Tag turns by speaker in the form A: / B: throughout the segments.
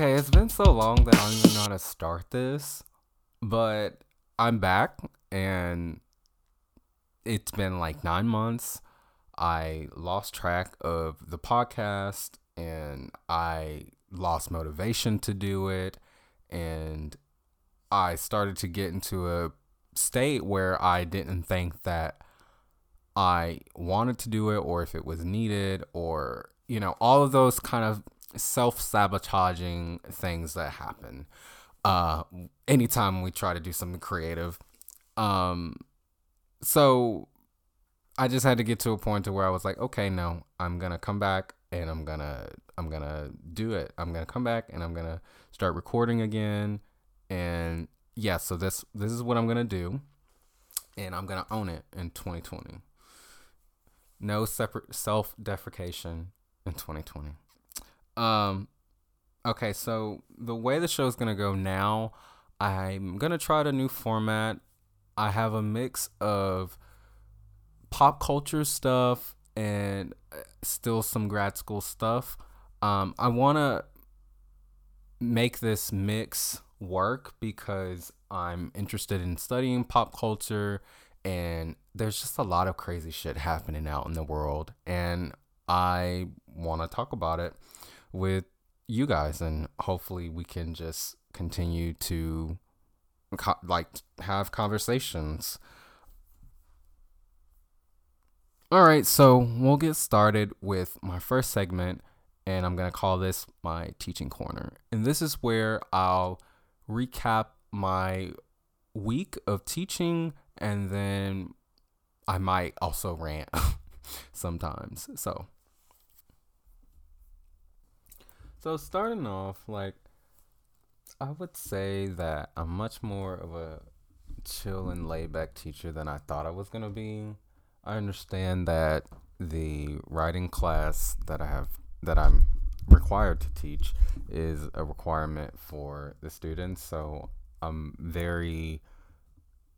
A: Okay, it's been so long that I don't even know how to start this, but I'm back and it's been like nine months. I lost track of the podcast and I lost motivation to do it. And I started to get into a state where I didn't think that I wanted to do it or if it was needed or, you know, all of those kind of self sabotaging things that happen uh anytime we try to do something creative. Um so i just had to get to a point to where i was like okay no i'm gonna come back and i'm gonna i'm gonna do it. I'm gonna come back and i'm gonna start recording again. And yeah so this this is what i'm gonna do. And i'm gonna own it in 2020 no separate self defecation in 2020 um, okay, so the way the show's gonna go now, I'm gonna try a new format. I have a mix of pop culture stuff and uh, still some grad school stuff. Um, I wanna make this mix work because I'm interested in studying pop culture and there's just a lot of crazy shit happening out in the world and I want to talk about it with you guys and hopefully we can just continue to co- like have conversations. All right so we'll get started with my first segment and i'm going to call this my teaching corner. And this is where i'll recap my week of teaching and then i might also rant sometimes. So so starting off, like I would say that I'm much more of a chill and laid back teacher than I thought I was gonna be. I understand that the writing class that I have that I'm required to teach is a requirement for the students, so I'm very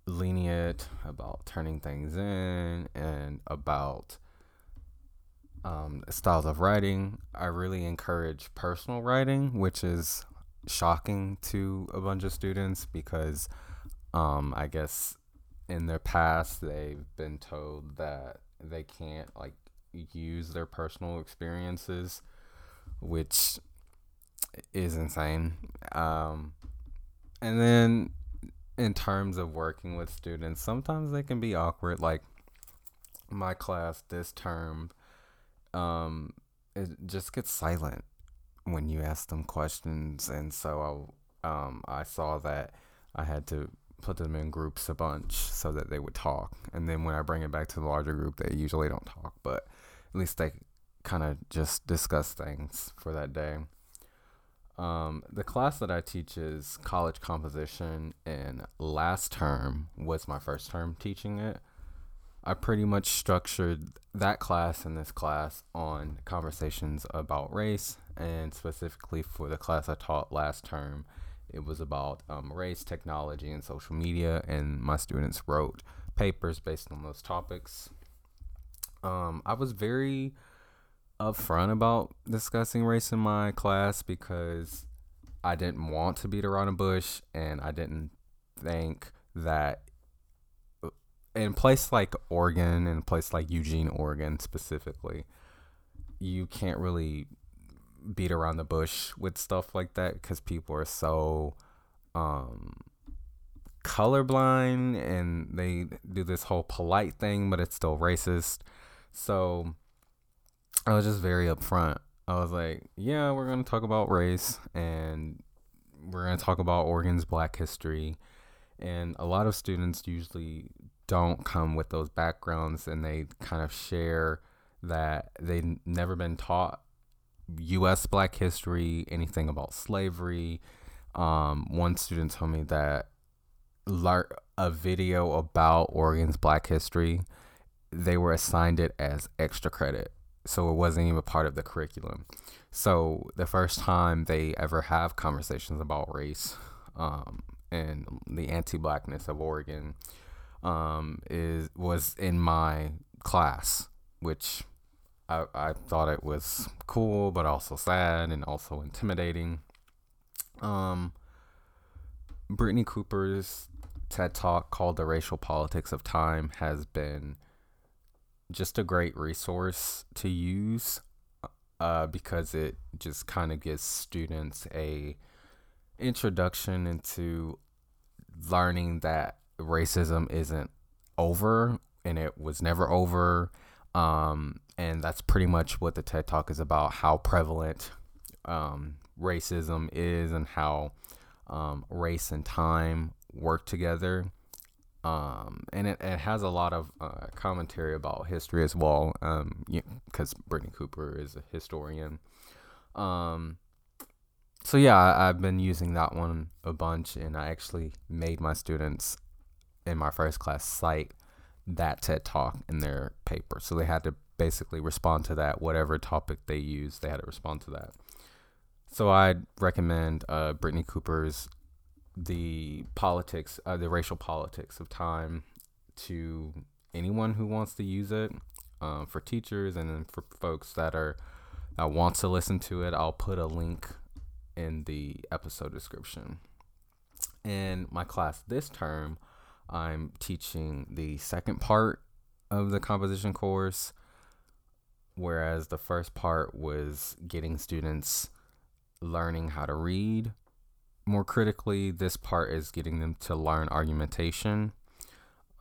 A: lenient about turning things in and about um, styles of writing. I really encourage personal writing, which is shocking to a bunch of students because um, I guess in their past they've been told that they can't like use their personal experiences, which is insane. Um, and then in terms of working with students, sometimes they can be awkward. Like my class this term um, it just gets silent when you ask them questions, and so I um I saw that I had to put them in groups a bunch so that they would talk, and then when I bring it back to the larger group, they usually don't talk, but at least they kind of just discuss things for that day. Um, the class that I teach is college composition, and last term was my first term teaching it. I pretty much structured that class and this class on conversations about race, and specifically for the class I taught last term, it was about um, race, technology, and social media, and my students wrote papers based on those topics. Um, I was very upfront about discussing race in my class because I didn't want to beat around a bush, and I didn't think that in a place like Oregon and a place like Eugene, Oregon specifically, you can't really beat around the bush with stuff like that because people are so um, colorblind and they do this whole polite thing, but it's still racist. So I was just very upfront. I was like, yeah, we're going to talk about race and we're going to talk about Oregon's black history. And a lot of students usually don't come with those backgrounds and they kind of share that they've never been taught U.S. Black history, anything about slavery. Um, one student told me that a video about Oregon's Black history, they were assigned it as extra credit, so it wasn't even part of the curriculum. So the first time they ever have conversations about race um, and the anti-blackness of Oregon um, is was in my class, which I, I thought it was cool, but also sad and also intimidating. Um, Brittney Cooper's TED Talk called The Racial Politics of Time has been just a great resource to use uh, because it just kind of gives students a introduction into learning that racism isn't over and it was never over um, and that's pretty much what the TED Talk is about how prevalent um, racism is and how um, race and time work together. Um, and it, it has a lot of uh, commentary about history as well, because um, Brittney Cooper is a historian. Um, so yeah, I, I've been using that one a bunch, and I actually made my students in my first class cite that TED Talk in their paper. So they had to basically respond to that, whatever topic they use, they had to respond to that. So I'd recommend uh, Brittney Cooper's the politics, uh, the racial politics of time to anyone who wants to use it. Um, for teachers and then for folks that are that want to listen to it, I'll put a link in the episode description. In my class this term, I'm teaching the second part of the composition course, whereas the first part was getting students learning how to read more critically, this part is getting them to learn argumentation.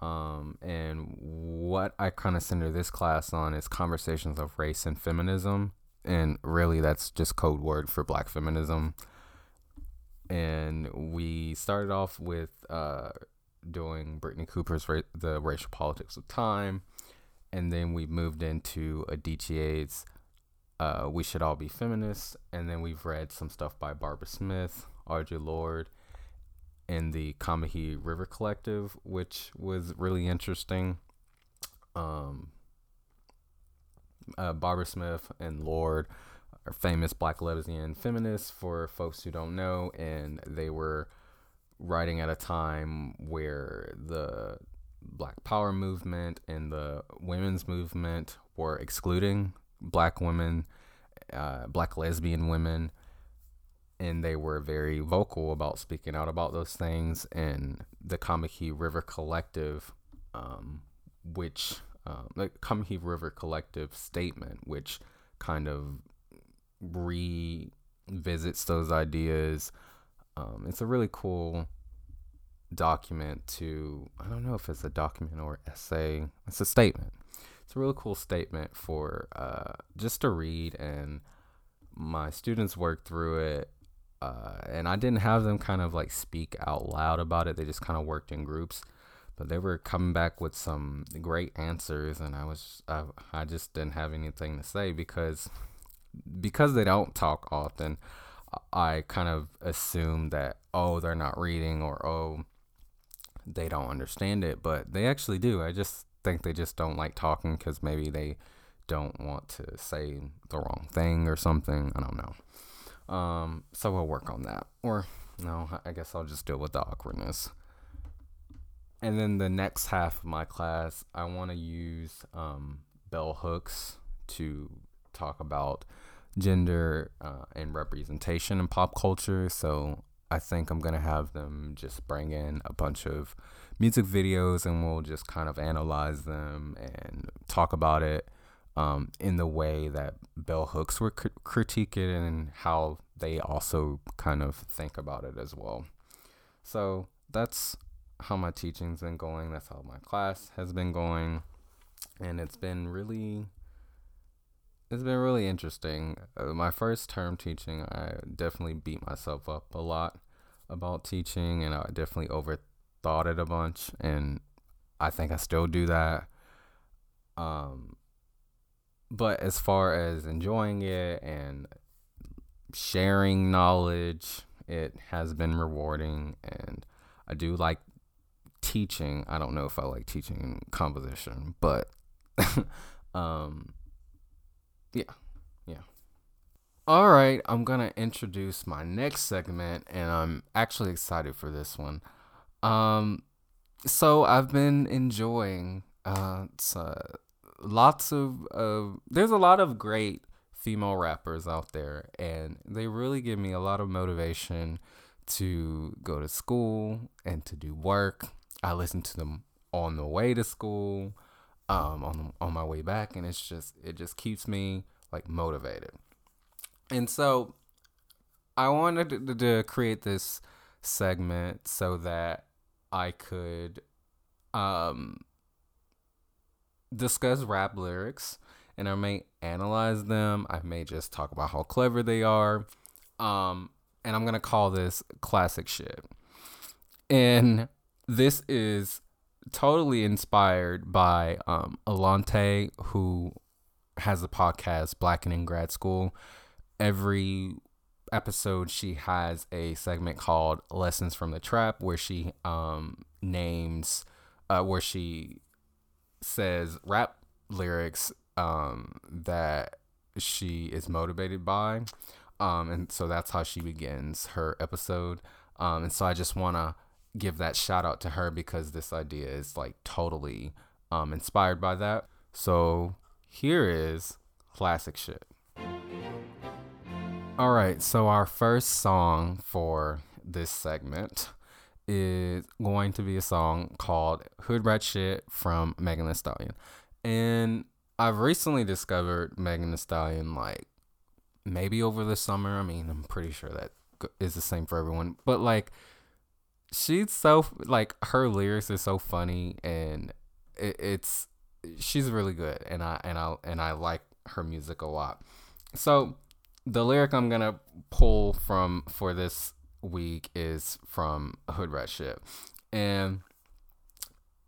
A: Um, and what I kind of center this class on is conversations of race and feminism. And really, that's just code word for black feminism. And we started off with uh, doing Brittney Cooper's ra- The Racial Politics of Time. And then we moved into Adichie's uh, We Should All Be Feminists. And then we've read some stuff by Barbara Smith, Audre Lorde, and the Combahee River Collective, which was really interesting. Um, uh, Barbara Smith and Lorde are famous black lesbian feminists for folks who don't know, and they were writing at a time where the Black Power movement and the women's movement were excluding black women, uh, black lesbian women, and they were very vocal about speaking out about those things. And the Combahee River Collective, um, which um, the Combahee River Collective statement, which kind of revisits those ideas. Um, it's a really cool document to I don't know if it's a document or essay. It's a statement. It's a really cool statement for uh, just to read and my students work through it uh, and I didn't have them kind of like speak out loud about it. They just kind of worked in groups, but they were coming back with some great answers, and I was I, I just didn't have anything to say because because they don't talk often. I kind of assume that oh they're not reading or oh they don't understand it, but they actually do. I just think they just don't like talking because maybe they don't want to say the wrong thing or something. I don't know. Um, so we'll work on that. Or no, I guess I'll just deal with the awkwardness. And then the next half of my class, I want to use um, bell hooks to talk about gender uh, and representation in pop culture. So I think I'm going to have them just bring in a bunch of music videos and we'll just kind of analyze them and talk about it um, in the way that bell hooks were cr- critique it and how they also kind of think about it as well. So that's how my teaching's been going. That's how my class has been going, and it's been really, it's been really interesting. Uh, my first term teaching, I definitely beat myself up a lot about teaching, and I definitely overthought it a bunch, and I think I still do that. Um, but as far as enjoying it and sharing knowledge, it has been rewarding and I do like teaching. I don't know if I like teaching composition, but um yeah. Yeah. All right, I'm going to introduce my next segment and I'm actually excited for this one. Um so I've been enjoying uh, lots of uh, there's a lot of great female rappers out there, and they really give me a lot of motivation to go to school and to do work. I listen to them on the way to school, um, on on my way back, and it's just it just keeps me like motivated. And so, I wanted to, to create this segment so that I could um discuss rap lyrics and I may analyze them. I may just talk about how clever they are. Um, and I'm to call this classic shit. And this is totally inspired by um, Alante, who has a podcast, Blackening Grad School. Every episode, she has a segment called Lessons from the Trap, where she um, names, uh, where she says rap lyrics um, that she is motivated by. Um, and so that's how she begins her episode. Um, and so I just want to give that shout out to her because this idea is like totally um, inspired by that. So here is classic shit. All right, so our first song for this segment is going to be a song called Hood Rat Shit from Megan Thee Stallion. And I've recently discovered Megan Thee Stallion like maybe over the summer. I mean, I'm pretty sure that is the same for everyone. But like she's so like her lyrics are so funny and it, it's she's really good and I and I and I like her music a lot. So the lyric I'm gonna pull from for this week is from Hood Rat Shit. And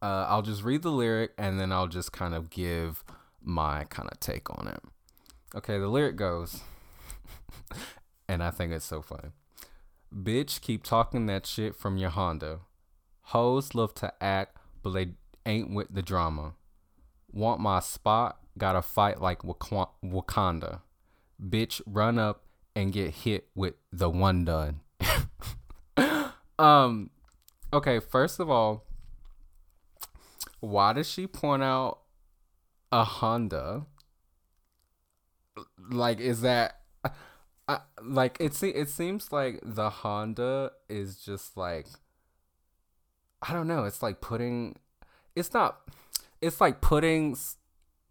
A: uh, I'll just read the lyric and then I'll just kind of give my kind of take on it. Okay, the lyric goes, and I think it's so funny. Bitch, keep talking that shit from your Honda. Hoes love to act, but they ain't with the drama. Want my spot? Gotta fight like Wakanda. Bitch, run up and get hit with the one done. um, okay, first of all, why does she point out a Honda? Like, is that uh, like it? It seems like the Honda is just like I don't know. It's like putting. It's not. It's like putting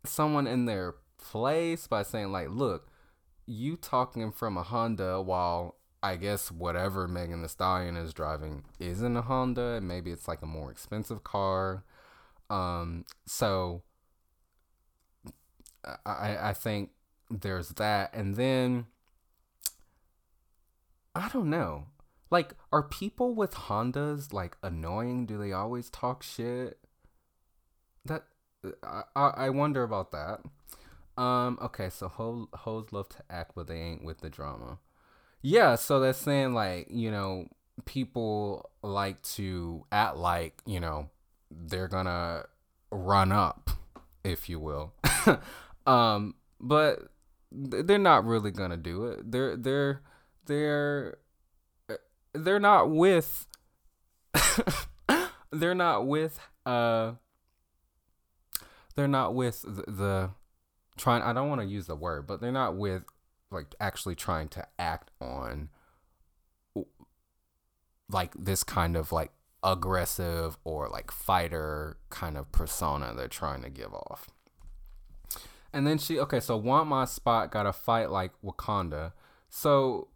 A: someone in their place by saying like, look, you talking from a Honda while I guess whatever Megan Thee Stallion is driving isn't a Honda. Maybe it's like a more expensive car. Um, so I I think there's that, and then I don't know. Like, are people with Hondas like annoying? Do they always talk shit? That I I wonder about that. Um. Okay. So ho- hoes love to act, but they ain't with the drama. Yeah, so that's saying like, you know, people like to act like, you know, they're gonna run up, if you will. um, but they're not really gonna do it. They're they're they're they're not with they're not with uh they're not with the, the trying I don't want to use the word, but they're not with like actually trying to act on like this kind of like aggressive or like fighter kind of persona they're trying to give off. And then she okay, so want my spot got to fight like Wakanda. So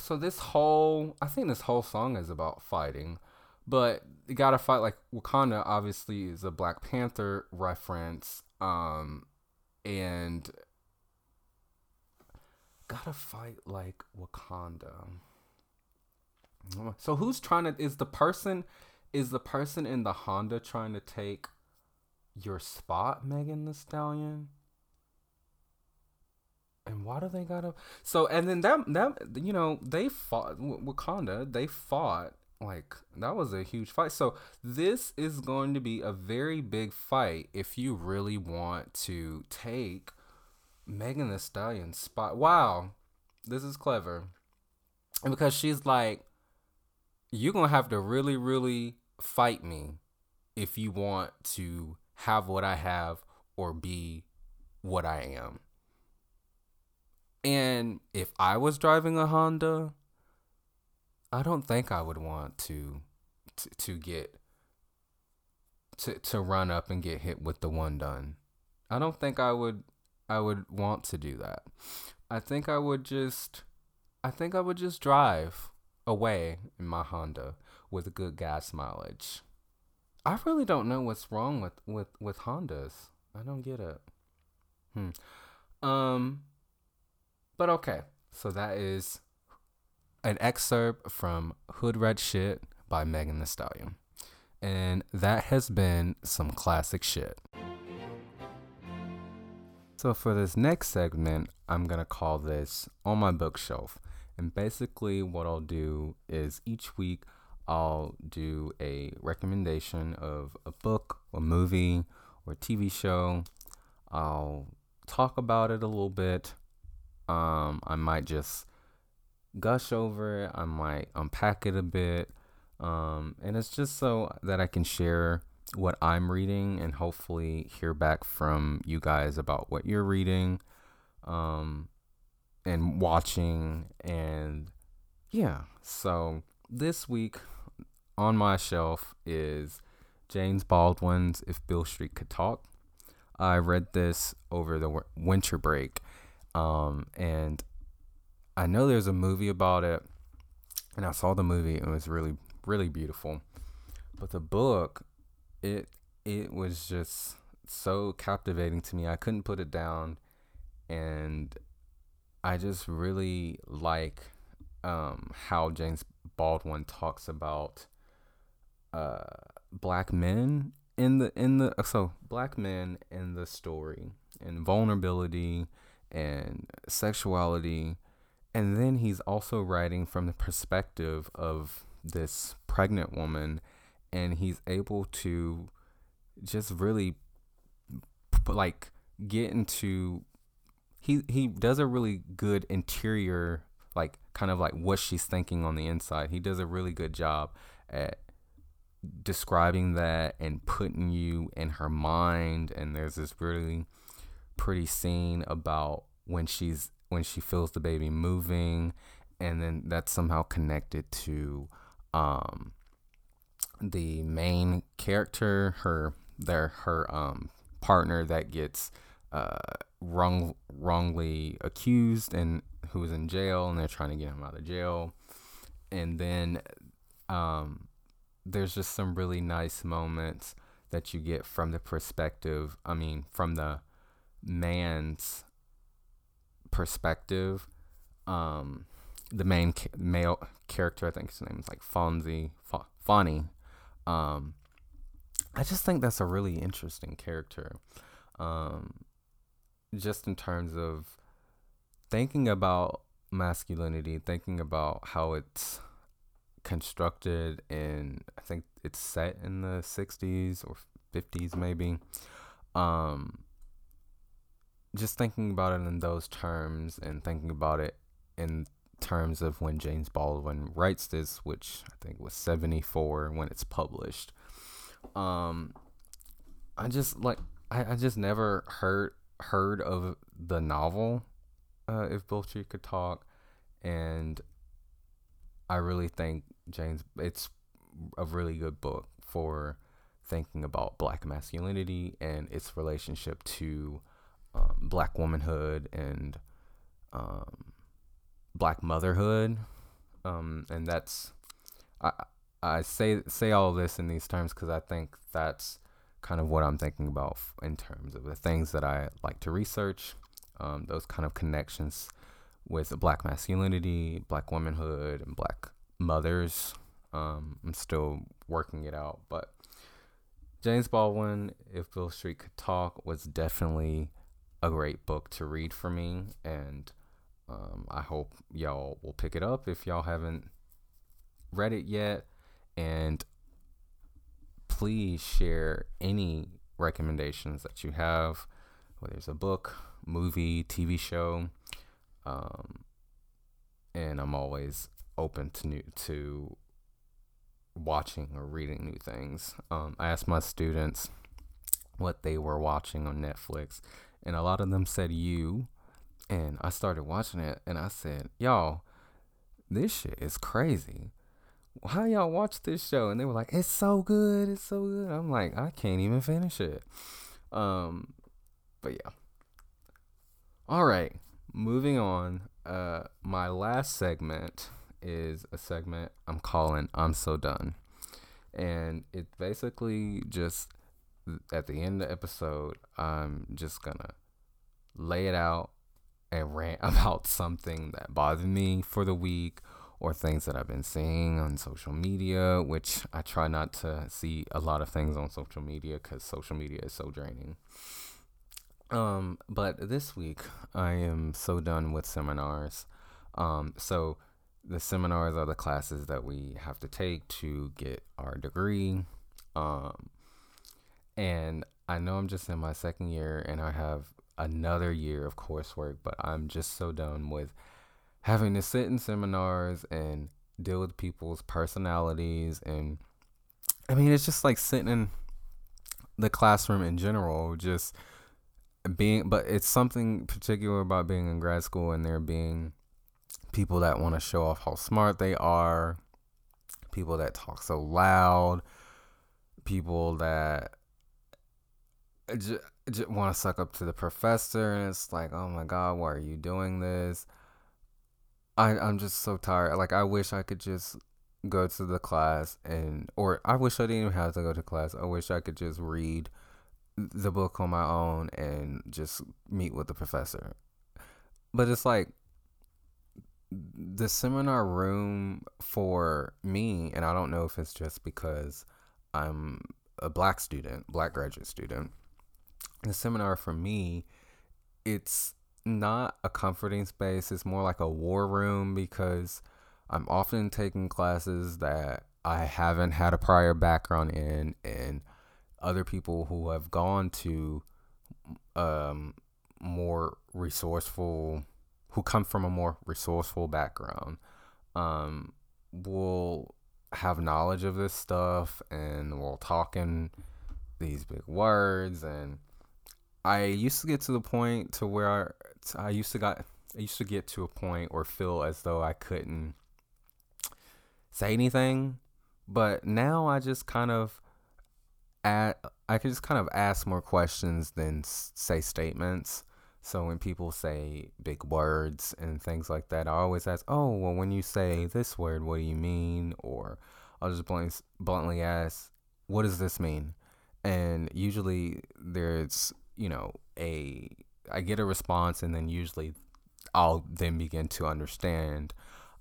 A: so this whole I think this whole song is about fighting, but you got to fight like Wakanda obviously is a Black Panther reference um and gotta fight like Wakanda. So who's trying to is the person is the person in the Honda trying to take your spot, Megan Thee Stallion? And why do they gotta so and then that that you know they fought Wakanda they fought like that was a huge fight so this is going to be a very big fight if you really want to take Megan Thee Stallion spot. Wow, this is clever. And because she's like, you're gonna have to really, really fight me if you want to have what I have or be what I am. And if I was driving a Honda, I don't think I would want to to, to get to to run up and get hit with the one done. I don't think I would I would want to do that. I think I would just I think I would just drive away in my Honda with a good gas mileage. I really don't know what's wrong with with with Hondas. I don't get it. Hmm. Um but okay. So that is an excerpt from Hood Rat Shit by Megan Thee Stallion. And that has been some classic shit. So for this next segment, I'm going to call this On My Bookshelf. And basically, what I'll do is each week I'll do a recommendation of a book, a movie, or a TV show. I'll talk about it a little bit. Um, I might just gush over it, I might unpack it a bit. Um, and it's just so that I can share what I'm reading and hopefully hear back from you guys about what you're reading um, and watching. And yeah, so this week on my shelf is James Baldwin's If Beale Street Could Talk. I read this over the winter break, um, and I know there's a movie about it, and I saw the movie. And it was really, really beautiful. But the book it it was just so captivating to me. I couldn't put it down, and I just really like um, how James Baldwin talks about uh, black men in the in the so black men in the story and vulnerability and sexuality and then he's also writing from the perspective of this pregnant woman and he's able to just really like get into he he does a really good interior like kind of like what she's thinking on the inside. He does a really good job at describing that and putting you in her mind and there's this really pretty scene about when she's when she feels the baby moving and then that's somehow connected to um the main character, her their her um partner that gets uh wrong wrongly accused and who's in jail and they're trying to get him out of jail. And then um there's just some really nice moments that you get from the perspective, I mean, from the man's perspective. Um the main ca- male character, I think his name is like Fonzie, F- Fonny, um, I just think that's a really interesting character. Um, just in terms of thinking about masculinity, thinking about how it's constructed and I think it's set in the 60s or 50s maybe. Um, just thinking about it in those terms and thinking about it in terms of when James Baldwin writes this, which I think was 74 when it's published. Um, I just like I, I just never heard heard of the novel uh, if Beale could talk and I really think James it's a really good book for thinking about black masculinity and its relationship to um, black womanhood and um, black motherhood, um, and that's I I say say all this in these terms because I think that's kind of what I'm thinking about in terms of the things that I like to research, um, those kind of connections with black masculinity, black womanhood, and black mothers. Um, I'm still working it out, but James Baldwin, If Beale Street Could Talk, was definitely a great book to read for me, and um, I hope y'all will pick it up if y'all haven't read it yet. And please share any recommendations that you have, whether it's a book, movie, TV show. Um, and I'm always open to new to watching or reading new things. Um, I asked my students what they were watching on Netflix, and a lot of them said you and I started watching it, and I said, "Y'all, this shit is crazy. How y'all watch this show?" And they were like, "It's so good, it's so good." I'm like, I can't even finish it. Um, but yeah. All right, moving on. Uh, my last segment is a segment I'm calling "I'm So Done," and it basically just at the end of the episode, I'm just gonna lay it out and rant about something that bothered me for the week or things that I've been seeing on social media, which I try not to see a lot of things on social media because social media is so draining. Um, but this week I am so done with seminars. Um, so the seminars are the classes that we have to take to get our degree. Um, and I know I'm just in my second year and I have another year of coursework, but I'm just so done with having to sit in seminars and deal with people's personalities. And I mean it's just like sitting in the classroom in general, just being but it's something particular about being in grad school and there being people that want to show off how smart they are, people that talk so loud, people that just, just want to suck up to the professor, and it's like, oh my god, why are you doing this? I I'm just so tired. Like I wish I could just go to the class and or I wish I didn't even have to go to class. I wish I could just read the book on my own and just meet with the professor. But it's like the seminar room for me, and I don't know if it's just because I'm a black student, black graduate student, the seminar for me, it's not a comforting space. It's more like a war room because I'm often taking classes that I haven't had a prior background in, and other people who have gone to um, more resourceful, who come from a more resourceful background, um, will have knowledge of this stuff and will talk in these big words and I used to get to the point to where I, I used to got I used to get to a point or feel as though I couldn't say anything, but now I just kind of at I can just kind of ask more questions than say statements. So when people say big words and things like that, I always ask, "Oh, well, when you say this word, what do you mean?" Or I'll just bluntly, bluntly ask, "What does this mean?" And usually there's you know, a I get a response and then usually I'll then begin to understand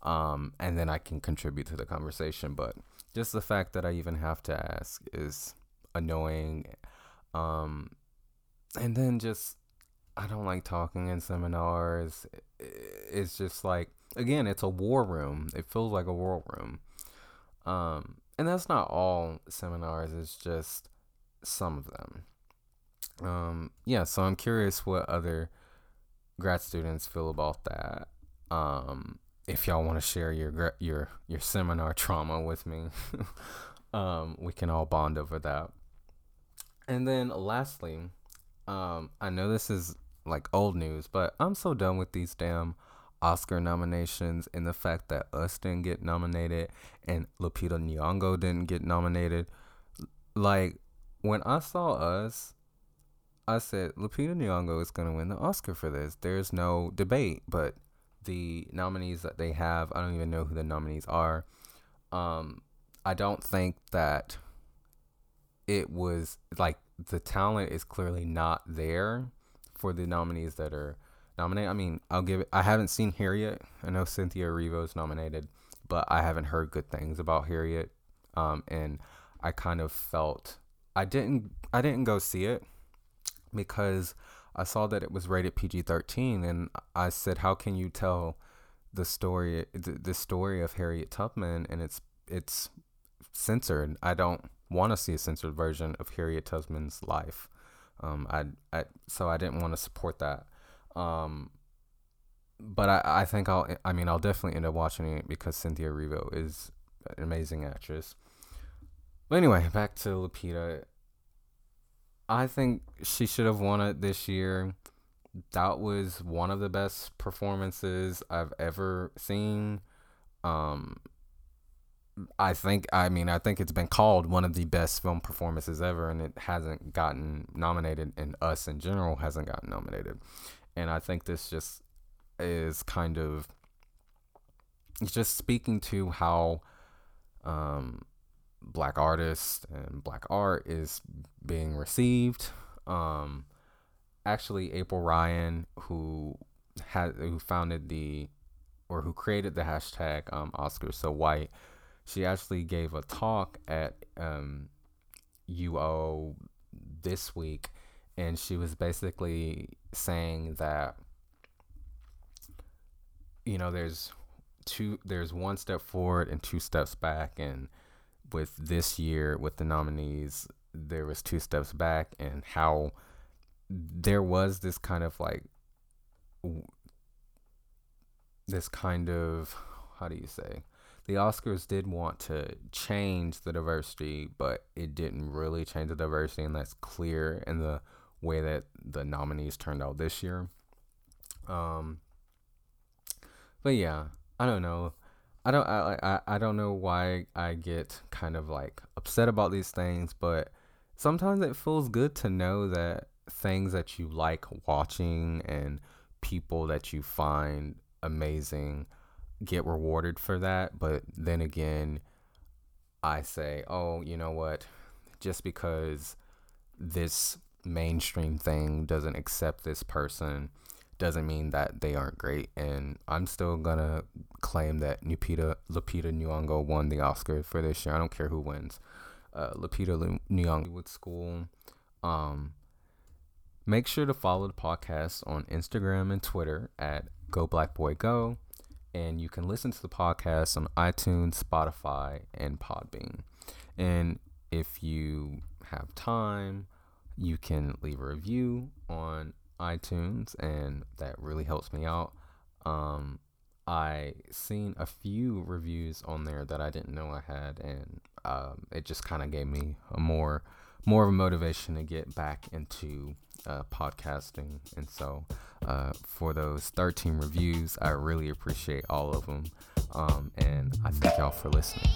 A: um, and then I can contribute to the conversation. But just the fact that I even have to ask is annoying. Um, and then just I don't like talking in seminars. It's just like again, it's a war room. It feels like a war room. Um, and that's not all seminars. It's just some of them. Um, yeah, so I'm curious what other grad students feel about that. Um, if y'all want to share your your your seminar trauma with me, um, we can all bond over that. And then lastly, um, I know this is like old news, but I'm so done with these damn Oscar nominations and the fact that us didn't get nominated and Lupita Nyong'o didn't get nominated. Like when I saw us I said Lupita Nyong'o is going to win the Oscar for this. There's no debate. But the nominees that they have, I don't even know who the nominees are. Um, I don't think that it was like the talent is clearly not there for the nominees that are nominated. I mean, I'll give it. I haven't seen Harriet. I know Cynthia Erivo is nominated, but I haven't heard good things about Harriet. Um, and I kind of felt I didn't. I didn't go see it because I saw that it was rated PG 13 and I said, how can you tell the story, the, story of Harriet Tubman and it's, it's censored. I don't want to see a censored version of Harriet Tubman's life. Um, I, I, so I didn't want to support that. Um, but I, I think I'll, I mean, I'll definitely end up watching it because Cynthia Erivo is an amazing actress. But anyway, back to Lupita. I think she should have won it this year. that was one of the best performances I've ever seen. Um, I think I mean I think it's been called one of the best film performances ever, and it hasn't gotten nominated, and Us in general hasn't gotten nominated, and I think this just is kind of just speaking to how um, black artists and black art is being received. Um, actually, April Reign, who had who founded the or who created the hashtag um, Oscars So White she actually gave a talk at um, UO this week, and she was basically saying that you know there's two there's one step forward and two steps back and with this year with the nominees there was two steps back and how there was this kind of like this kind of how do you say the Oscars did want to change the diversity, but it didn't really change the diversity, and that's clear in the way that the nominees turned out this year. Um, but yeah, I don't know. I don't I, I I don't know why I get kind of like upset about these things, but sometimes it feels good to know that things that you like watching and people that you find amazing get rewarded for that. But then again, I say, oh, you know what? Just because this mainstream thing doesn't accept this person doesn't mean that they aren't great. And I'm still gonna claim that Lupita Lupita Nyong'o won the Oscar for this year. I don't care who wins. Uh, Lupita Nyong'o with school. Um, make sure to follow the podcast on Instagram and Twitter at Go Black Boy Go and you can listen to the podcast on iTunes, Spotify, and Podbean. And if you have time, you can leave a review on iTunes, and that really helps me out. Um, I seen a few reviews on there that I didn't know I had, and um, it just kind of gave me a more more of a motivation to get back into uh, podcasting. And so, uh, for those 13 reviews, I really appreciate all of them. Um, and I thank y'all for listening.